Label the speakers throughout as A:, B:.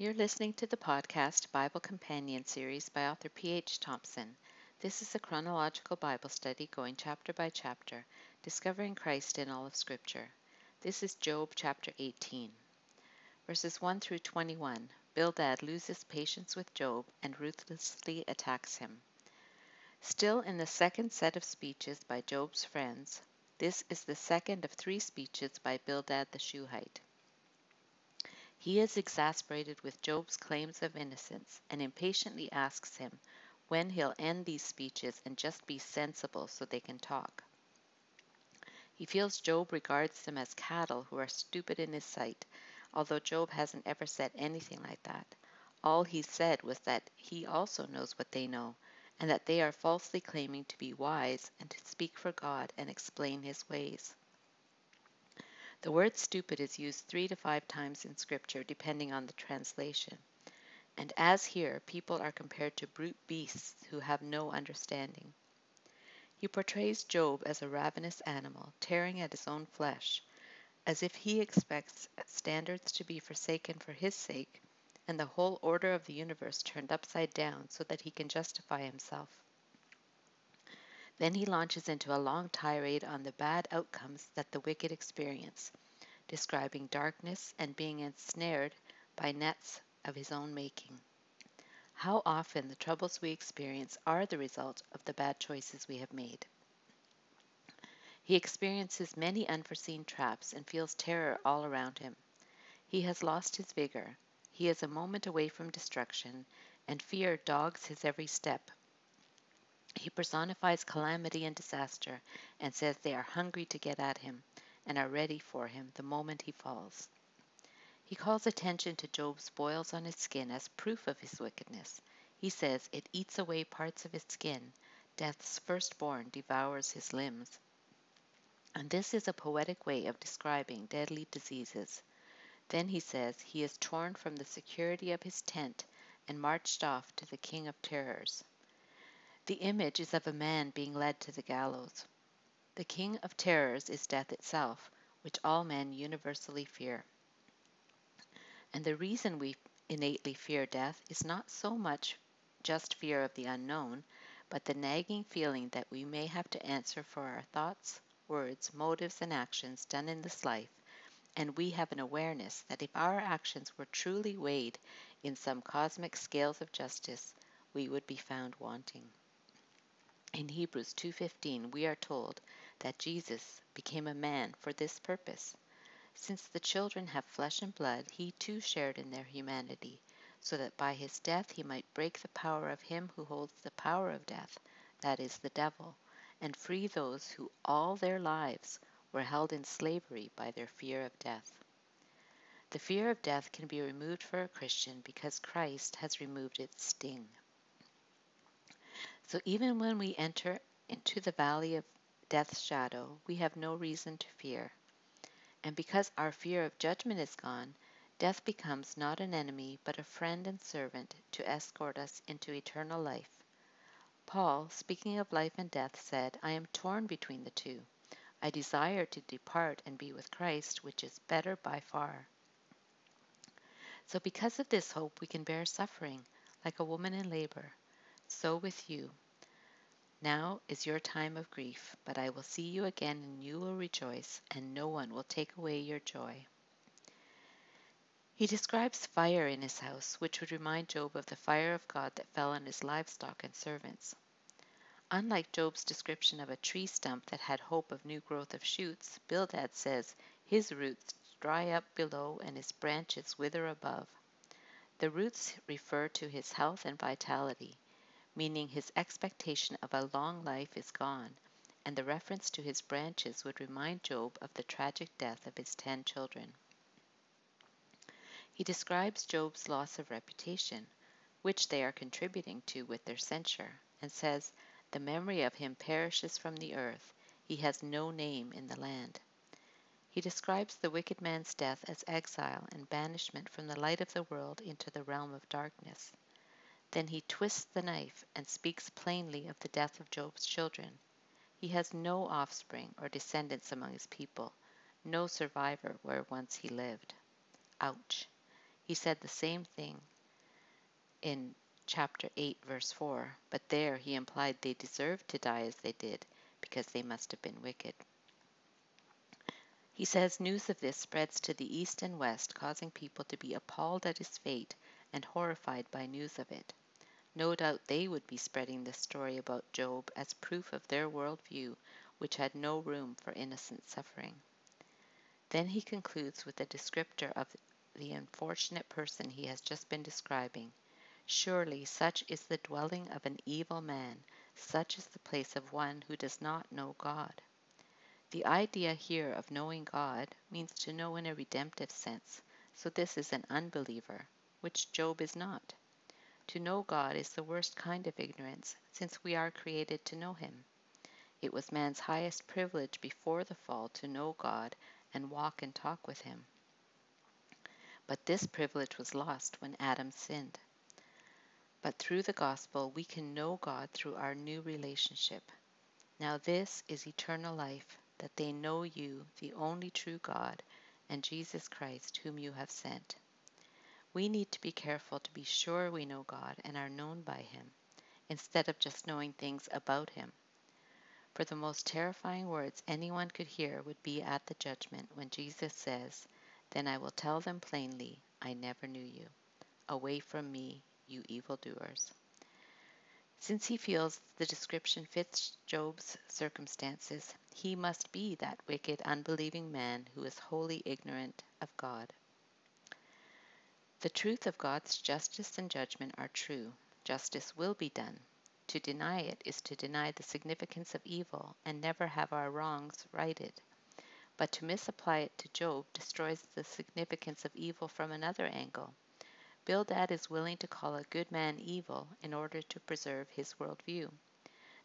A: You're listening to the podcast Bible Companion series by author P.H. Thompson. This is a chronological Bible study going chapter by chapter, discovering Christ in all of Scripture. This is Job chapter 18. Verses 1 through 21 Bildad loses patience with Job and ruthlessly attacks him. Still in the second set of speeches by Job's friends, this is the second of three speeches by Bildad the Shuhite. He is exasperated with Job's claims of innocence and impatiently asks him when he'll end these speeches and just be sensible so they can talk. He feels Job regards them as cattle who are stupid in his sight, although Job hasn't ever said anything like that. All he said was that he also knows what they know, and that they are falsely claiming to be wise and to speak for God and explain his ways. The word stupid is used three to five times in Scripture, depending on the translation. And as here, people are compared to brute beasts who have no understanding. He portrays Job as a ravenous animal, tearing at his own flesh, as if he expects standards to be forsaken for his sake and the whole order of the universe turned upside down so that he can justify himself. Then he launches into a long tirade on the bad outcomes that the wicked experience, describing darkness and being ensnared by nets of his own making. How often the troubles we experience are the result of the bad choices we have made. He experiences many unforeseen traps and feels terror all around him. He has lost his vigor. He is a moment away from destruction, and fear dogs his every step. He personifies calamity and disaster and says they are hungry to get at him and are ready for him the moment he falls. He calls attention to Job's boils on his skin as proof of his wickedness. He says it eats away parts of his skin. Death's firstborn devours his limbs. And this is a poetic way of describing deadly diseases. Then he says he is torn from the security of his tent and marched off to the king of terrors. The image is of a man being led to the gallows. The king of terrors is death itself, which all men universally fear. And the reason we innately fear death is not so much just fear of the unknown, but the nagging feeling that we may have to answer for our thoughts, words, motives, and actions done in this life, and we have an awareness that if our actions were truly weighed in some cosmic scales of justice, we would be found wanting. In Hebrews 2:15 we are told that Jesus became a man for this purpose. Since the children have flesh and blood, he too shared in their humanity, so that by his death he might break the power of him who holds the power of death, that is the devil, and free those who all their lives were held in slavery by their fear of death. The fear of death can be removed for a Christian because Christ has removed its sting. So even when we enter into the valley of death's shadow, we have no reason to fear. And because our fear of judgment is gone, death becomes not an enemy, but a friend and servant to escort us into eternal life. Paul, speaking of life and death, said, I am torn between the two. I desire to depart and be with Christ, which is better by far. So, because of this hope, we can bear suffering, like a woman in labor. So with you. Now is your time of grief, but I will see you again and you will rejoice, and no one will take away your joy. He describes fire in his house, which would remind Job of the fire of God that fell on his livestock and servants. Unlike Job's description of a tree stump that had hope of new growth of shoots, Bildad says his roots dry up below and his branches wither above. The roots refer to his health and vitality meaning his expectation of a long life is gone, and the reference to his branches would remind Job of the tragic death of his ten children. He describes Job's loss of reputation, which they are contributing to with their censure, and says, The memory of him perishes from the earth, he has no name in the land. He describes the wicked man's death as exile and banishment from the light of the world into the realm of darkness. Then he twists the knife and speaks plainly of the death of Job's children. He has no offspring or descendants among his people, no survivor where once he lived. Ouch! He said the same thing in chapter 8, verse 4, but there he implied they deserved to die as they did because they must have been wicked. He says news of this spreads to the east and west, causing people to be appalled at his fate and horrified by news of it. No doubt they would be spreading this story about Job as proof of their world view, which had no room for innocent suffering. Then he concludes with a descriptor of the unfortunate person he has just been describing. Surely such is the dwelling of an evil man, such is the place of one who does not know God. The idea here of knowing God means to know in a redemptive sense, so this is an unbeliever, which Job is not. To know God is the worst kind of ignorance, since we are created to know Him. It was man's highest privilege before the fall to know God and walk and talk with Him. But this privilege was lost when Adam sinned. But through the gospel, we can know God through our new relationship. Now, this is eternal life that they know you, the only true God, and Jesus Christ, whom you have sent. We need to be careful to be sure we know God and are known by Him, instead of just knowing things about Him. For the most terrifying words anyone could hear would be at the judgment when Jesus says, Then I will tell them plainly, I never knew you. Away from me, you evildoers. Since he feels the description fits Job's circumstances, he must be that wicked, unbelieving man who is wholly ignorant of God. The truth of God's justice and judgment are true. Justice will be done. To deny it is to deny the significance of evil and never have our wrongs righted. But to misapply it to Job destroys the significance of evil from another angle. Bildad is willing to call a good man evil in order to preserve his worldview.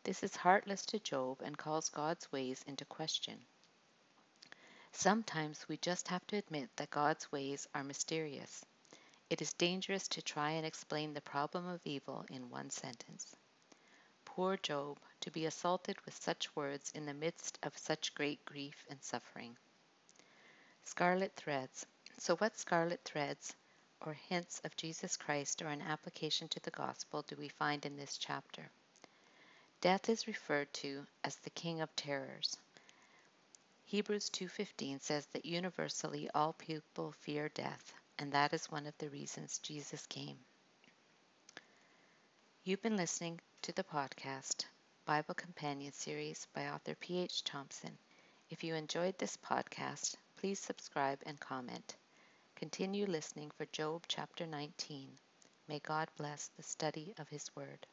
A: This is heartless to Job and calls God's ways into question. Sometimes we just have to admit that God's ways are mysterious. It is dangerous to try and explain the problem of evil in one sentence. Poor Job, to be assaulted with such words in the midst of such great grief and suffering. Scarlet threads. So, what scarlet threads or hints of Jesus Christ or an application to the gospel do we find in this chapter? Death is referred to as the king of terrors. Hebrews 2:15 says that universally all people fear death, and that is one of the reasons Jesus came. You've been listening to the podcast Bible Companion Series by author P.H. Thompson. If you enjoyed this podcast, please subscribe and comment. Continue listening for Job chapter 19. May God bless the study of His Word.